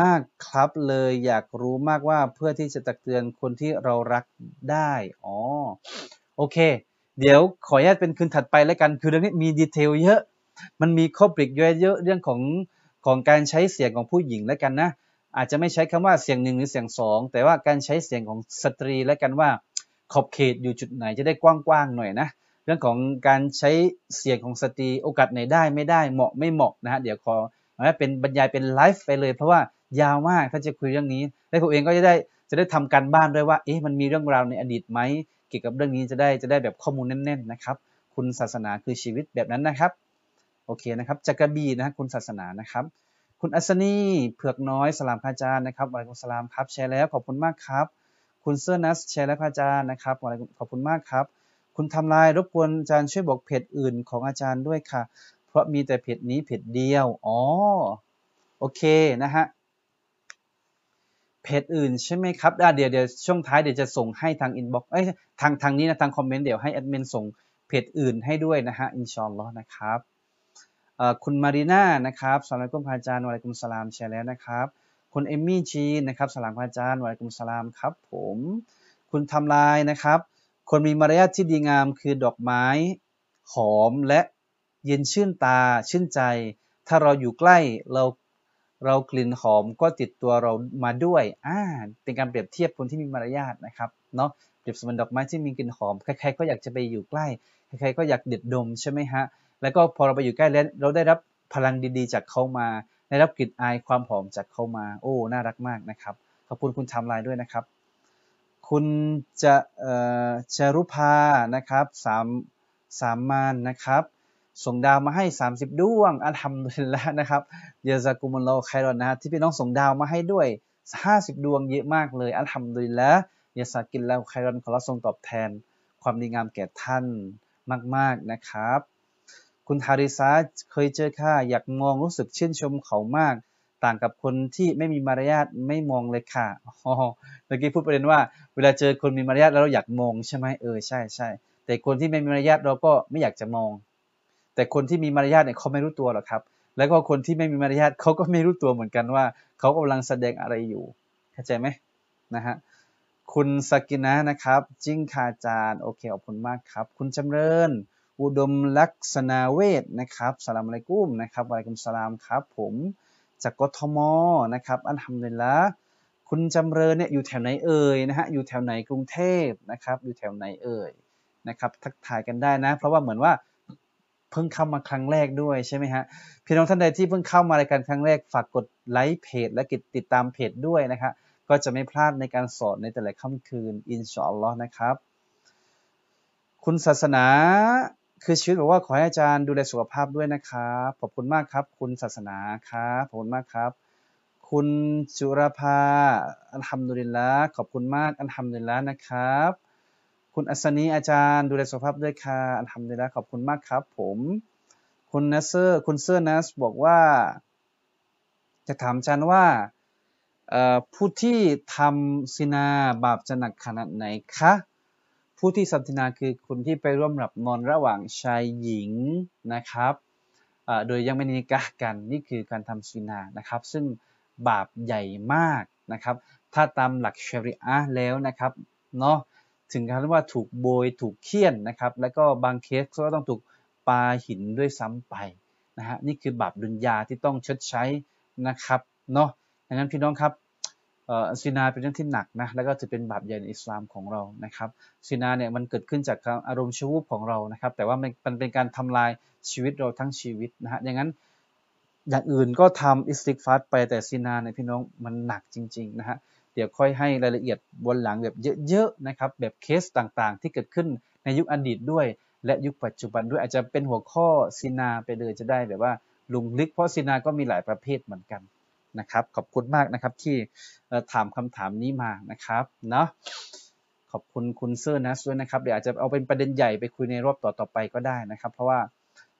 มากครับเลยอยากรู้มากว่าเพื่อที่จะตักเตือนคนที่เรารักได้ อ๋อ โอเค เดี๋ยวขออนุญาตเป็นคืนถัดไปแล้วกัน คือเรื่องนี้มี detail เยอะ มันมีข้อปลีกย่อยเยอะเรื่องของของการใช้เสียงของผู้หญิงแล้วกันนะ อาจจะไม่ใช้คำว่าเสียงหนึ่งหรือเสียงสองแต่ว่าการใช้เสียงของสตรีแล้วกันว่าขอบเขตอยู่จุดไหนจะได้กว้างๆหน่อยนะ เรื่องของการใช้เสียงของสตรีโอกาสไหนได้ไม่ได้เหมาะไม่เหมาะนะฮะเดี๋ยวขอเป็นบรรยายเป็นไลฟ์ไปเลย เพราะว่ายาวมากถ้าจะคุยเรื่องนี้และผมเองก็จะได้จะได้ทำการบ้านด้วยว่าเอ๊ะมันมีเรื่องราวในอดีตไหม เกี่ยวกับเรื่องนี้จะได้จะได้แบบข้อมูลแน่นๆนะครับ คุณศาสนาคือชีวิตแบบนั้นนะครับ โอเคนะครับจักรบีนะคุณศาสนานะครับ คุณอัศนีเผือกน้อยสลามพระอาจารย์นะครับวะลัยกุสลามครับแชร์แล้วขอบคุณมากครับ คุณเซอร์นัสแชร์แล้วพระอาจารย์นะครับوعليكمขอบคุณมากครับ คุณทำลายรบกวนอาจารย์ช่วยบอกเพจอื่นของอาจารย์ด้วยค่ะ เพราะมีแต่เพจนี้เพจเดียวอ๋อโอเคนะฮะ เพจอื่นใช่ไหมครับเดี๋ยวเดี๋ยวช่วงท้ายเดี๋ยวจะส่งให้ทาง inbox ทางทางนี้นะทางคอมเมนต์เดี๋ยวให้แอดมินส่งเพจอื่นให้ด้วยนะฮะอินชอนล้อนะครับคุณมารีน่านะครับالسلام عليكم พระอาจารย์وعليكم السلامแชร์แล้วนะครับ คุณเอมมี่จีนะครับสลามพาจารย์วะลัยกุมสลามครับผม คุณทำลายนะครับ คนมีมารยาทที่ดีงามคือดอกไม้หอมและเย็นชื่นตาชื่นใจ ถ้าเราอยู่ใกล้เรา เรากลิ่นหอมก็ติดตัวเรามาด้วย อ่า เป็นการเปรียบเทียบคนที่มีมารยาทนะครับ เนาะ เปรียบเสมือนดอกไม้ที่มีกลิ่นหอม ใครๆก็อยากจะไปอยู่ใกล้ ใครๆก็อยากเด็ดดมใช่ไหมฮะ แล้วก็พอเราไปอยู่ใกล้แล้วเราได้รับพลังดีๆ จากเขามา ได้รับกลิ่นอายความหอมจากเขามา โอ้ น่ารักมากนะครับ ขอบคุณคุณทำลายด้วยนะครับ คุณจะเอ่อจรุภา นะครับ สาม สามมานนะครับ ส่งดาวมาให้ 30 ดวงอัลฮัมดุลิลละนะครับยาซากุมุลโลไครอนนะที่พี่น้องส่งดาวมาให้ด้วย 50 ดวงเยอะมากเลยอัลฮัมดุลิลละยาซากินแล้วไครอนขอรับทรงตอบแทน ความดีงามแก่ท่านมาก ๆนะครับ คุณฮาริซาเคยเจอค่ะอยากมองรู้สึกชื่นชมเขามาก ต่างกับคนที่ไม่มีมารยาทไม่มองเลยค่ะอ๋อเมื่อกี้พูดประเด็นว่า เวลาเจอคนมีมารยาทแล้วเราอยากมองใช่ไหมเออใช่ใช่แต่คนที่ไม่มีมารยาทเราก็ไม่อยากจะมอง แต่คนที่มีมารยาทเนี่ยเขาไม่รู้ตัวหรอกครับ แล้วก็คนที่ไม่มีมารยาทเขาก็ไม่รู้ตัวเหมือนกันว่าเขากำลังแสดงอะไรอยู่เข้าใจไหมนะฮะคุณสกินะนะครับ จิ้งคาจารโอเคขอบคุณมากครับ คุณจำเริญ อุดมลักษณะเวทนะครับสลามอะลัยกุมนะครับอะลัยกุมสลามครับ ผมจากกทมนะครับอันทำเลยละคุณจำเริญเนี่ยอยู่แถวไหนเอ่ยนะฮะอยู่แถวไหนกรุงเทพนะครับอยู่แถวไหนเอ่ยนะครับทักทายกันได้นะ เพราะว่าเหมือนว่า เพิ่งเข้ามาครั้งแรกด้วยใช่ไหมฮะพี่น้องท่านใดที่เพิ่งเข้ามารายการครั้งแรกฝากกดไลค์เพจและกดติดตามเพจด้วยนะครับก็จะไม่พลาดในการสอนในแต่ละค่ำคืนอินชาอัลลอฮ์นะครับ คุณศาสนาคือชีวิตบอกว่าขอให้อาจารย์ดูแลสุขภาพด้วยนะครับขอบคุณมากครับ คุณศาสนาครับขอบคุณมากครับ คุณจุรภาอัลฮัมดุลิลละขอบคุณมากอัลฮัมดุลิลละนะครับ คุณอัศนีอาจารย์ดูแลสุขภาพด้วยค่ะอัลฮัมดุลิลละขอบคุณมากครับ ผม คุณนัสเซอร์ คุณเซอร์นัสบอกว่า จะถามอาจารย์ว่าผู้ที่ทำซินาบาปจะหนักขนาดไหนคะ ผู้ที่ทำซินาคือคนที่ไปร่วมหลับนอนระหว่างชายหญิงนะครับโดยยังไม่นิกากันนี่คือการทำซีนานะครับ ซึ่งบาปใหญ่มากนะครับ ถ้าตามหลักชริอะแล้วนะครับเนาะ ถึงขั้นว่าถูกโบยถูกเฆี่ยนนะครับ แล้วก็บางเคสก็ต้องถูกปาหินด้วยซ้ำไปนะฮะนี่คือบาปดุนยาที่ต้องชดใช้นะครับเนาะดังนั้นพี่น้องครับซินาเป็นเรื่องที่หนักนะแล้วก็จะเป็นบาปใหญ่ในอิสลามของเรานะครับซินาเนี่ยมันเกิดขึ้นจากอารมณ์ชั่ววูบของเรานะครับ แต่ว่ามันเป็นการทำลายชีวิตเราทั้งชีวิตนะฮะอย่างนั้นอย่างอื่นก็ทำอิสติกฟัดไปแต่ซินาเนี่ยพี่น้องมันหนักจริงๆนะฮะ เดี๋ยวค่อยให้รายละเอียดบนหลังแบบเยอะๆนะครับ แบบเคสต่างๆ ที่เกิดขึ้นในยุคอดีตด้วย และยุคปัจจุบันด้วยอาจจะเป็นหัวข้อซินาไปเลยจะได้แบบว่าลงลึกเพราะซินาก็มีหลายประเภทเหมือนกันนะครับ ขอบคุณมากนะครับที่ถามคำถามนี้มานะครับเนาะขอบคุณคุณเซอร์นัสด้วยนะครับเดี๋ยวอาจจะเอาเป็นประเด็นใหญ่ไปคุยในรอบต่อๆไปก็ได้นะครับ เพราะว่า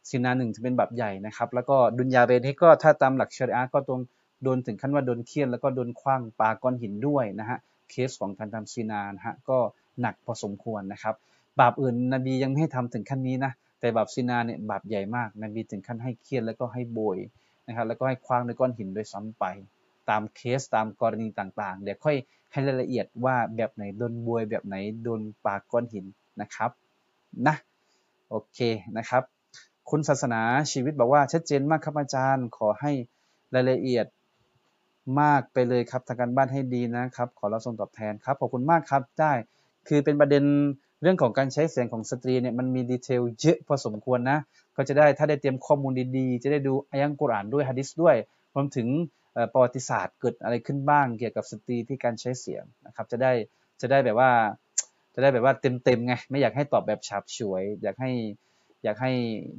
ซินาหนึ่งจะเป็นบาปใหญ่นะครับ แล้วก็ดุนยาเบนี้ก็ถ้าตามหลักชริอะก็ตรง โดนถึงขั้นว่าโดนเฆี่ยนแล้วก็โดนขว้างปาก้อนหินด้วยนะฮะเคสของการทำซีนานะฮะก็หนักพอสมควรนะครับบาปอื่นนบียังไม่ให้ทำถึงขั้นนี้นะแต่บาปซีนาเนี่ยบาปใหญ่มากนบีถึงขั้นให้เคี่ยนแล้วก็ให้โบยนะครับแล้วก็ให้คว้างด้วยก้อนหินโดยซ้ำไป ตามเคสตามกรณีต่างๆ เดี๋ยวค่อยให้รายละเอียดว่าแบบไหนโดนบวยแบบไหนโดนปากก้อนหินนะครับนะโอเคนะครับ คุณศาสนาชีวิตบอกว่าชัดเจนมากครับอาจารย์ขอให้รายละเอียด มากไปเลยครับทางการบ้านให้ดีนะครับ ขอรับส่งตอบแทนครับขอบคุณมากครับได้คือเป็นประเด็นเรื่องของการใช้เสียงของสตรีเนี่ยมันมี detail เยอะพอสมควรนะ ก็จะได้ถ้าได้เตรียมข้อมูลดีๆ จะได้ดูอายะฮ์กุรอานด้วยฮะดิษด้วยรวมถึงประวัติศาสตร์เกิดอะไรขึ้นบ้างเกี่ยวกับสตรีที่การใช้เสียงนะครับ จะได้จะได้แบบว่าจะได้แบบว่าเต็มๆไงไม่อยากให้ตอบแบบฉาบฉวย อยากให้อยากให้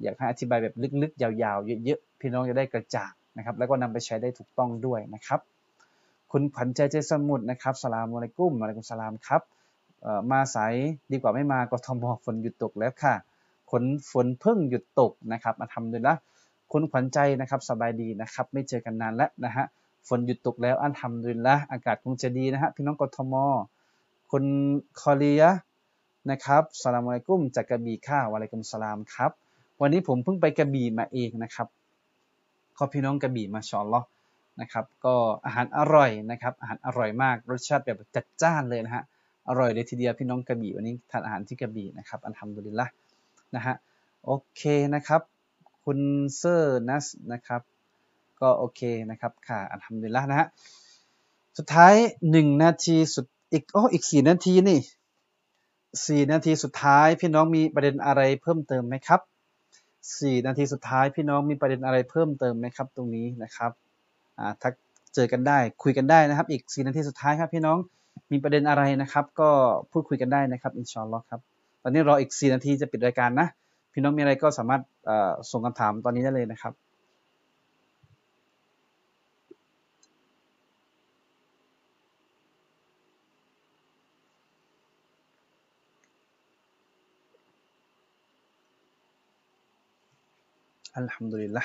อยากให้อธิบายแบบลึกๆ ยาวๆ เยอะๆ พี่น้องจะได้กระจ่าง นะครับแล้วก็นำไปใช้ได้ถูกต้องด้วยนะครับคุณขวัญใจเจสมุทรนะครับสลามอะลัยกุมอะลัยกุมสลามครับมาสายดีกว่าไม่มากทมฝนหยุดตกแล้วค่ะฝนฝนเพิ่งหยุดตกนะครับมาทำด้วยนะคุณขวัญใจนะครับสบายดีนะครับ ไม่เจอกันนานแล้วนะฮะฝนหยุดตกแล้วอันทำด้วยละอากาศคงจะดีนะฮะพี่น้องกทมคุณคอลียนะครับสลามอะลัยกุมจากกระบี่ค่ะวะลัยกุมสลามครับวันนี้ผมเพิ่งไปกระบี่มาเองนะครับ ขอพี่น้องกระบี่มาชอนล้อนะครับ ก็อาหารอร่อยนะครับ อาหารอร่อยมาก รสชาติแบบจัดจ้านเลยนะฮะ อร่อยเลยทีเดียวพี่น้องกระบี่วันนี้ทานอาหารที่กระบี่นะครับอันทำดุลิละนะฮะ โอเคนะครับ คุณเซอร์นัสนะครับ ก็โอเคนะครับค่ะอันทำดุลิละนะฮะ สุดท้ายหนึ่งนาทีสุดอีกโอ้อีกสี่นาทีนี่สี่นาทีสุดท้ายพี่น้องมีประเด็นอะไรเพิ่มเติมไหมครับ สี่นาทีสุดท้ายพี่น้องมีประเด็นอะไรเพิ่มเติมไหมครับ ตรงนี้นะครับอ่าทักเจอกันได้คุยกันได้นะครับ อีกสี่นาทีสุดท้ายครับพี่น้องมีประเด็นอะไรนะครับ ก็พูดคุยกันได้นะครับอินชอนล็อกครับตอนนี้รออีกสี่นาทีจะปิดรายการนะ พี่น้องมีอะไรก็สามารถส่งคำถามตอนนี้ได้เลยนะครับ الحمد لله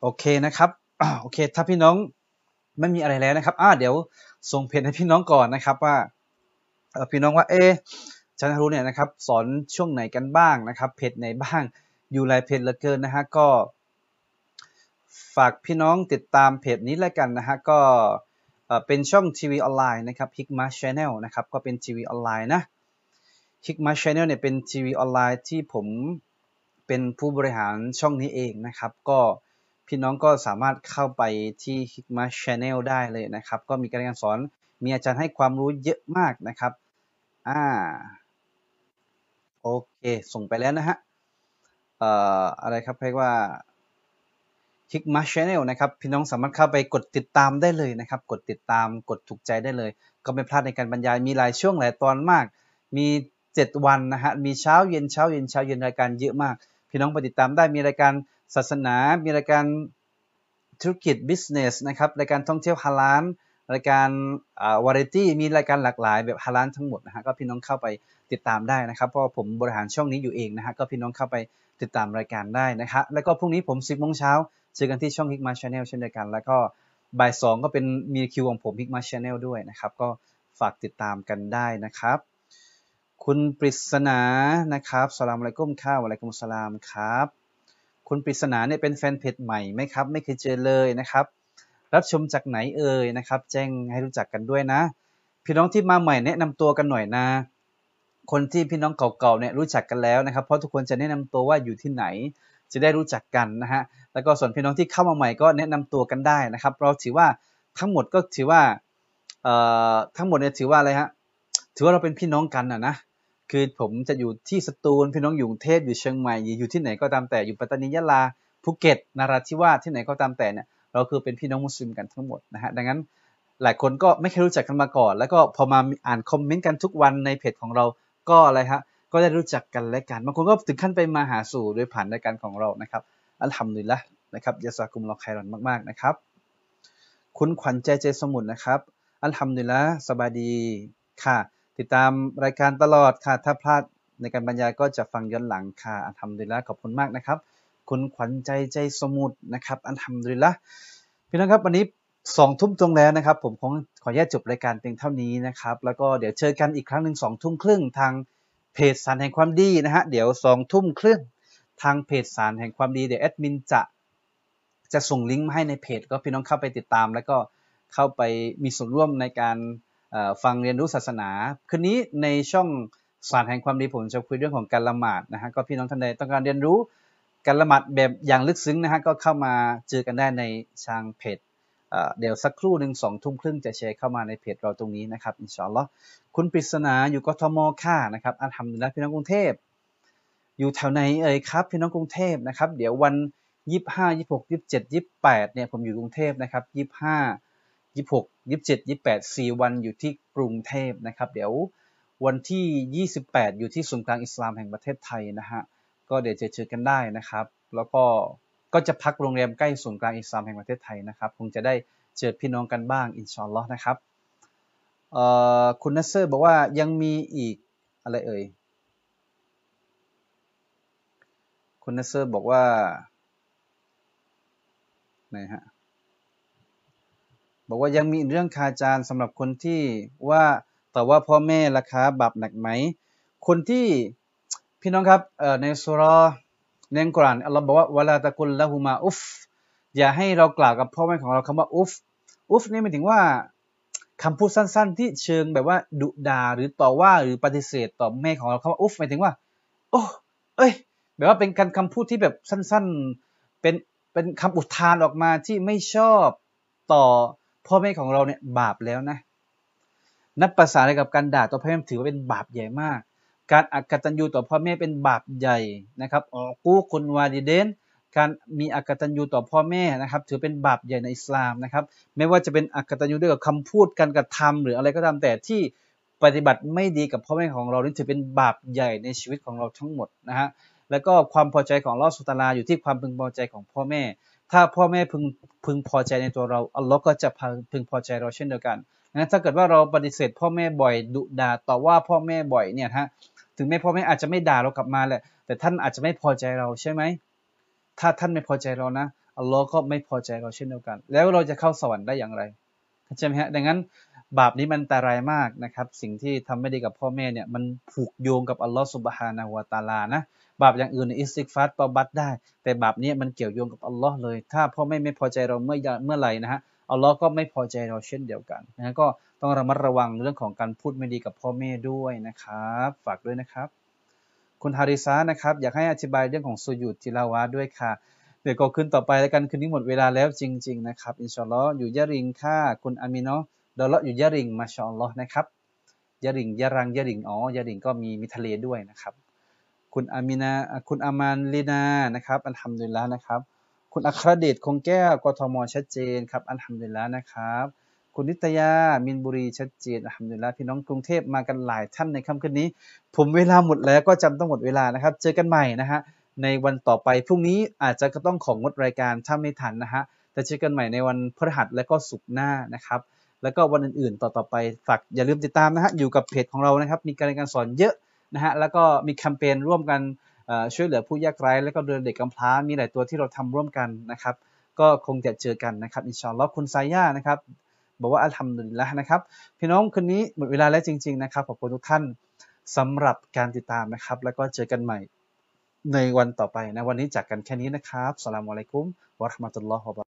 โอเคนะครับโอเค ถ้าพี่น้องไม่มีอะไรแล้วนะครับอ่าเดี๋ยวส่งเพจให้พี่น้องก่อนนะครับว่าพี่น้องว่าเอจันทรุเนี่ยนะครับสอนช่วงไหนกันบ้างนะครับ เพจไหนบ้างอยู่หลายเพจเหลือเกินนะฮะก็ฝากพี่น้องติดตามเพจนี้แล้วกันนะฮะก็เป็นช่องทีวีออนไลน์นะครับฮิกมาชแนลนะครับก็เป็นทีวีออนไลน์นะฮิกมาชแนลเนี่ยเป็นทีวีออนไลน์ที่ผม เป็นผู้บริหารช่องนี้เองนะครับ ก็พี่น้องก็สามารถเข้าไปที่ Hikma Channel ได้เลยนะครับ ก็มีการเรียนสอนมีอาจารย์ให้ความรู้เยอะมากนะครับอ่าโอเค ส่งไปแล้วนะฮะเอ่ออะไรครับเรียกว่า Hikma Channel นะครับ พี่น้องสามารถเข้าไปกดติดตามได้เลยนะครับ กดติดตามกดถูกใจได้เลย ก็ไม่พลาดในการบรรยายมีหลายช่วงหลายตอนมาก มี 7 วันนะฮะมีเช้าเย็นเช้าเย็นเช้าเย็นรายการเยอะมาก พี่น้องไปติดตามได้มีรายการศาสนา มีรายการธุรกิจ business นะครับ รายการท่องเที่ยวฮาลาลรายการวาไรตี้ มีรายการหลากหลายแบบฮาลาลทั้งหมดนะฮะ ก็พี่น้องเข้าไปติดตามได้นะครับ เพราะผมบริหารช่องนี้อยู่เองนะฮะ ก็พี่น้องเข้าไปติดตามรายการได้นะครับ แล้วก็พรุ่งนี้ผม 10โมงเช้าเจอกันที่ช่องฮิกมะฮ์ Channel เช่นเดียวกัน แล้วก็บ่ายสองก็เป็นมีคิวของผมฮิกมาชาแนลด้วยนะครับ ก็ฝากติดตามกันได้นะครับ คุณปริศนานะครับสลามอะไรก้มข้าวอะไรกุมสลามครับ คุณปริศนาเนี่ยเป็นแฟนเพจใหม่ไหมครับ ไม่เคยเจอเลยนะครับ รับชมจากไหนเอ่ยนะครับ แจ้งให้รู้จักกันด้วยนะ พี่น้องที่มาใหม่แนะนำตัวกันหน่อยนะ คนที่พี่น้องเก่าๆเนี่ยรู้จักกันแล้วนะครับ เพราะทุกคนจะแนะนำตัวว่าอยู่ที่ไหน จะได้รู้จักกันนะฮะ แล้วก็ส่วนพี่น้องที่เข้ามาใหม่ก็แนะนำตัวกันได้นะครับ เราถือว่าทั้งหมดก็ถือว่าเอ่อทั้งหมดเนี่ยถือว่าอะไรฮะ ถือว่าเราเป็นพี่น้องกันนะนะ คือผมจะอยู่ที่สตูลพี่น้องอยู่กรุงเทพอยู่เชียงใหม่อยู่ที่ไหนก็ตามแต่อยู่ปัตตานียะลาภูเก็ตนาราธิวาสที่ไหนก็ตามแต่เนี่ยเราคือเป็นพี่น้องมุสลิมกันทั้งหมดนะฮะดังนั้นหลายคนก็ไม่เคยรู้จักกันมาก่อน แล้วก็พอมาอ่านคอมเมนต์กันทุกวันในเพจของเราก็อะไรฮะก็ได้รู้จักกันและกันบางคนก็ถึงขั้นไปมาหาสู่โดยผ่านรายการของเรานะครับอัลฮัมดุลิละนะครับยาสากุมลอไครอนมากๆนะครับ คุณขวัญใจใจสมุนนะครับ อัลฮัมดุลิละสบายดีค่ะ ติดตามรายการตลอดค่ะ ถ้าพลาดในการบรรยายก็จะฟังย้อนหลังค่ะอันทำดีละขอบคุณมากนะครับ คุณขวัญใจใจสมุดนะครับอันทำดีละพี่น้องครับวันนี้สองทุ่มตรงแล้วนะครับ ผมคงขอแยกจบรายการเพียงเท่านี้นะครับ แล้วก็เดี๋ยวเจอกันอีกครั้งหนึ่งสองทุ่มครึ่งทางเพจสารแห่งความดีนะฮะเดี๋ยวสองทุ่มครึ่งทางเพจสารแห่งความดีเดี๋ยวแอดมินจะจะส่งลิงก์มาให้ในเพจ ก็พี่น้องเข้าไปติดตาม แล้วก็เข้าไปมีส่วนร่วมในการ ฟังเรียนรู้ศาสนา คืนนี้ในช่องศาสตร์แห่งความดีผมจะคุยเรื่องของการละหมาดนะฮะก็พี่น้องท่านใดต้องการเรียนรู้การละหมาดแบบอย่างลึกซึ้งนะฮะก็เข้ามาเจอกันได้ในช่างเพจเดี๋ยวสักครู่หนึ่งสองทุ่มครึ่งจะแชร์เข้ามาในเพจเราตรงนี้นะครับอินชาอัลลอฮ์คุณปริศนาอยู่กทมค่านะครับอาทำนะพี่น้องกรุงเทพ อยู่แถวไหนเอ่ยครับ พี่น้องกรุงเทพนะครับ เดี๋ยววันยี่สิบห้ายี่หกยี่สิบเจ็ดยี่สิบแปดเนี่ยผมอยู่กรุงเทพนะครับยี่สิบห้า ยี่หกยี่สิบเจ็ดยี่แปดสี่วันอยู่ที่กรุงเทพนะครับ เดี๋ยววันที่ 28 อยู่ที่ศูนย์กลางอิสลามแห่งประเทศไทยนะฮะ ก็เดี๋ยวจะเจอกันได้นะครับ แล้วก็ก็จะพักโรงแรมใกล้ศูนย์กลางอิสลามแห่งประเทศไทยนะครับ คงจะได้เจอพี่น้องกันบ้างอินชอนลอนะครับคุณนัสเซอร์บอกว่ายังมีอีกอะไรเอ่ย คุณนัสเซอร์บอกว่าไหนฮะ บอกว่ายังมีเรื่องคาจารสำหรับคนที่ว่าแต่ว่าพ่อแม่ราคาบาปหนักไหม คนที่พี่น้องครับในสุรในอัลกุรอานอัลลอฮ์บอกว่าวลาตะกุลละหูมาอุฟอย่าให้เรากล่าวกับพ่อแม่ของเราคำว่าอุฟอุฟนี่หมายถึงว่าคำพูดสั้น ๆ ที่เชิงแบบว่าดุดาหรือต่อว่าหรือปฏิเสธต่อแม่ของเราคำว่าอุฟหมายถึงว่า โอ้เอ้ย แบบว่าเป็นการคำพูดที่แบบสั้น ๆ เป็นเป็นคำอุทานออกมาที่ไม่ชอบต่อ พ่อแม่ของเราเนี่ยบาปแล้วนะนับภาษาอะไรกับการด่าต่อพ่อแม่ถือว่าเป็นบาปใหญ่มาก การอักตันยูต่อพ่อแม่เป็นบาปใหญ่นะครับออกูคุณวาดิเดนการมีอักตันยูต่อพ่อแม่นะครับ ถือเป็นบาปใหญ่ในอิสลามนะครับ ไม่ว่าจะเป็นอักตันยูด้วยกับคำพูดการกระทำหรืออะไรก็ตามแต่ที่ปฏิบัติไม่ดีกับพ่อแม่ของเรานี่ถือเป็นบาปใหญ่ในชีวิตของเราทั้งหมดนะฮะแล้วก็ความพอใจของลอสุตาลาอยู่ที่ความพึงพอใจของพ่อแม่ ถ้าพ่อแม่พึงพึงพอใจในตัวเราอัลลอฮ์ก็จะพึงพอใจเราเช่นเดียวกันนะถ้าเกิดว่าเราปฏิเสธพ่อแม่บ่อยดุด่าต่อว่าพ่อแม่บ่อยเนี่ยฮะถึงแม้พ่อแม่อาจจะไม่ด่าเรากลับมาแหละแต่ท่านอาจจะไม่พอใจเราใช่ไหมถ้าท่านไม่พอใจเรานะอัลลอฮ์ก็ไม่พอใจเราเช่นเดียวกัน แล้วเราจะเข้าสวรรค์ได้อย่างไรใช่ไหมฮะดังนั้นบาปนี้มันอันตรายมากนะครับ สิ่งที่ทำไม่ดีกับพ่อแม่เนี่ยมันผูกโยงกับอัลลอฮ์สุบฮานะฮุวตาลานะ บาปอย่างอื่นในอิสติกฟัตตอบัตได้ แต่บาปนี้มันเกี่ยวโยงกับอัลลอฮ์เลย ถ้าพ่อแม่ไม่พอใจเราเมื่อเมื่อไหร่นะฮะอัลลอฮ์ก็ไม่พอใจเราเช่นเดียวกันนะก็ต้องระมัดระวังเรื่องของการพูดไม่ดีกับพ่อแม่ด้วยนะครับ ฝากด้วยนะครับ คุณฮาริซานะครับ อยากให้อธิบายเรื่องของสุญูดติลาวะฮ์ด้วยค่ะเดี๋ยวก็ขึ้นต่อไปแล้วกันคืนนี้หมดเวลาแล้วจริง ๆ นะครับ อินชาอัลลอฮ์อยู่ยะหริ่งค่ะคุณอามิโนดอลล์อยู่ยะหริ่งมาชาอัลลอฮ์นะครับยะหริ่งยะรังยะหริ่งอ๋อยะหริ่งก็มีมีทะเลด้วยนะครับ คุณอามินาคุณอามานลีนานะครับอันทำดุลแล้วนะครับ คุณอัครเดชคงแก้วกทมชัดเจนครับอันทำดุลแล้วนะครับ คุณนิตยามินบุรีชัดเจนอันทำดุลแล้วพี่น้องกรุงเทพมากันหลายท่านในค่ำคืนนี้ ผมเวลาหมดแล้วก็จำต้องหมดเวลานะครับ เจอกันใหม่นะฮะในวันต่อไปพรุ่งนี้อาจจะก็ต้องของงดรายการถ้าไม่ทันนะฮะแต่เจอกันใหม่ในวันพฤหัสและก็ศุกร์หน้านะครับ แล้วก็วันอื่นๆ ต่อๆไปฝากอย่าลืมติดตามนะฮะอยู่กับเพจของเรานะครับ มีการเรียนการสอนเยอะ นะฮะแล้วก็มีแคมเปญร่วมกันช่วยเหลือผู้ยากไร้ และก็เดือนเด็กกำพร้ามีหลายตัวที่เราทำร่วมกันนะครับ ก็คงจะเจอกันนะครับอินชาอัลลอฮ์คุณไซย่านะครับบอกว่าอัลฮัมดุลิลละนะครับ พี่น้องคนนี้หมดเวลาแล้วจริง ๆนะครับขอบคุณทุกท่านสำหรับการติดตามนะครับ แล้วก็เจอกันใหม่ในวันต่อไปนะ วันนี้จากกันแค่นี้นะครับสลามอะลัยกุมวะราะห์มะตุลลอฮ์วะบะ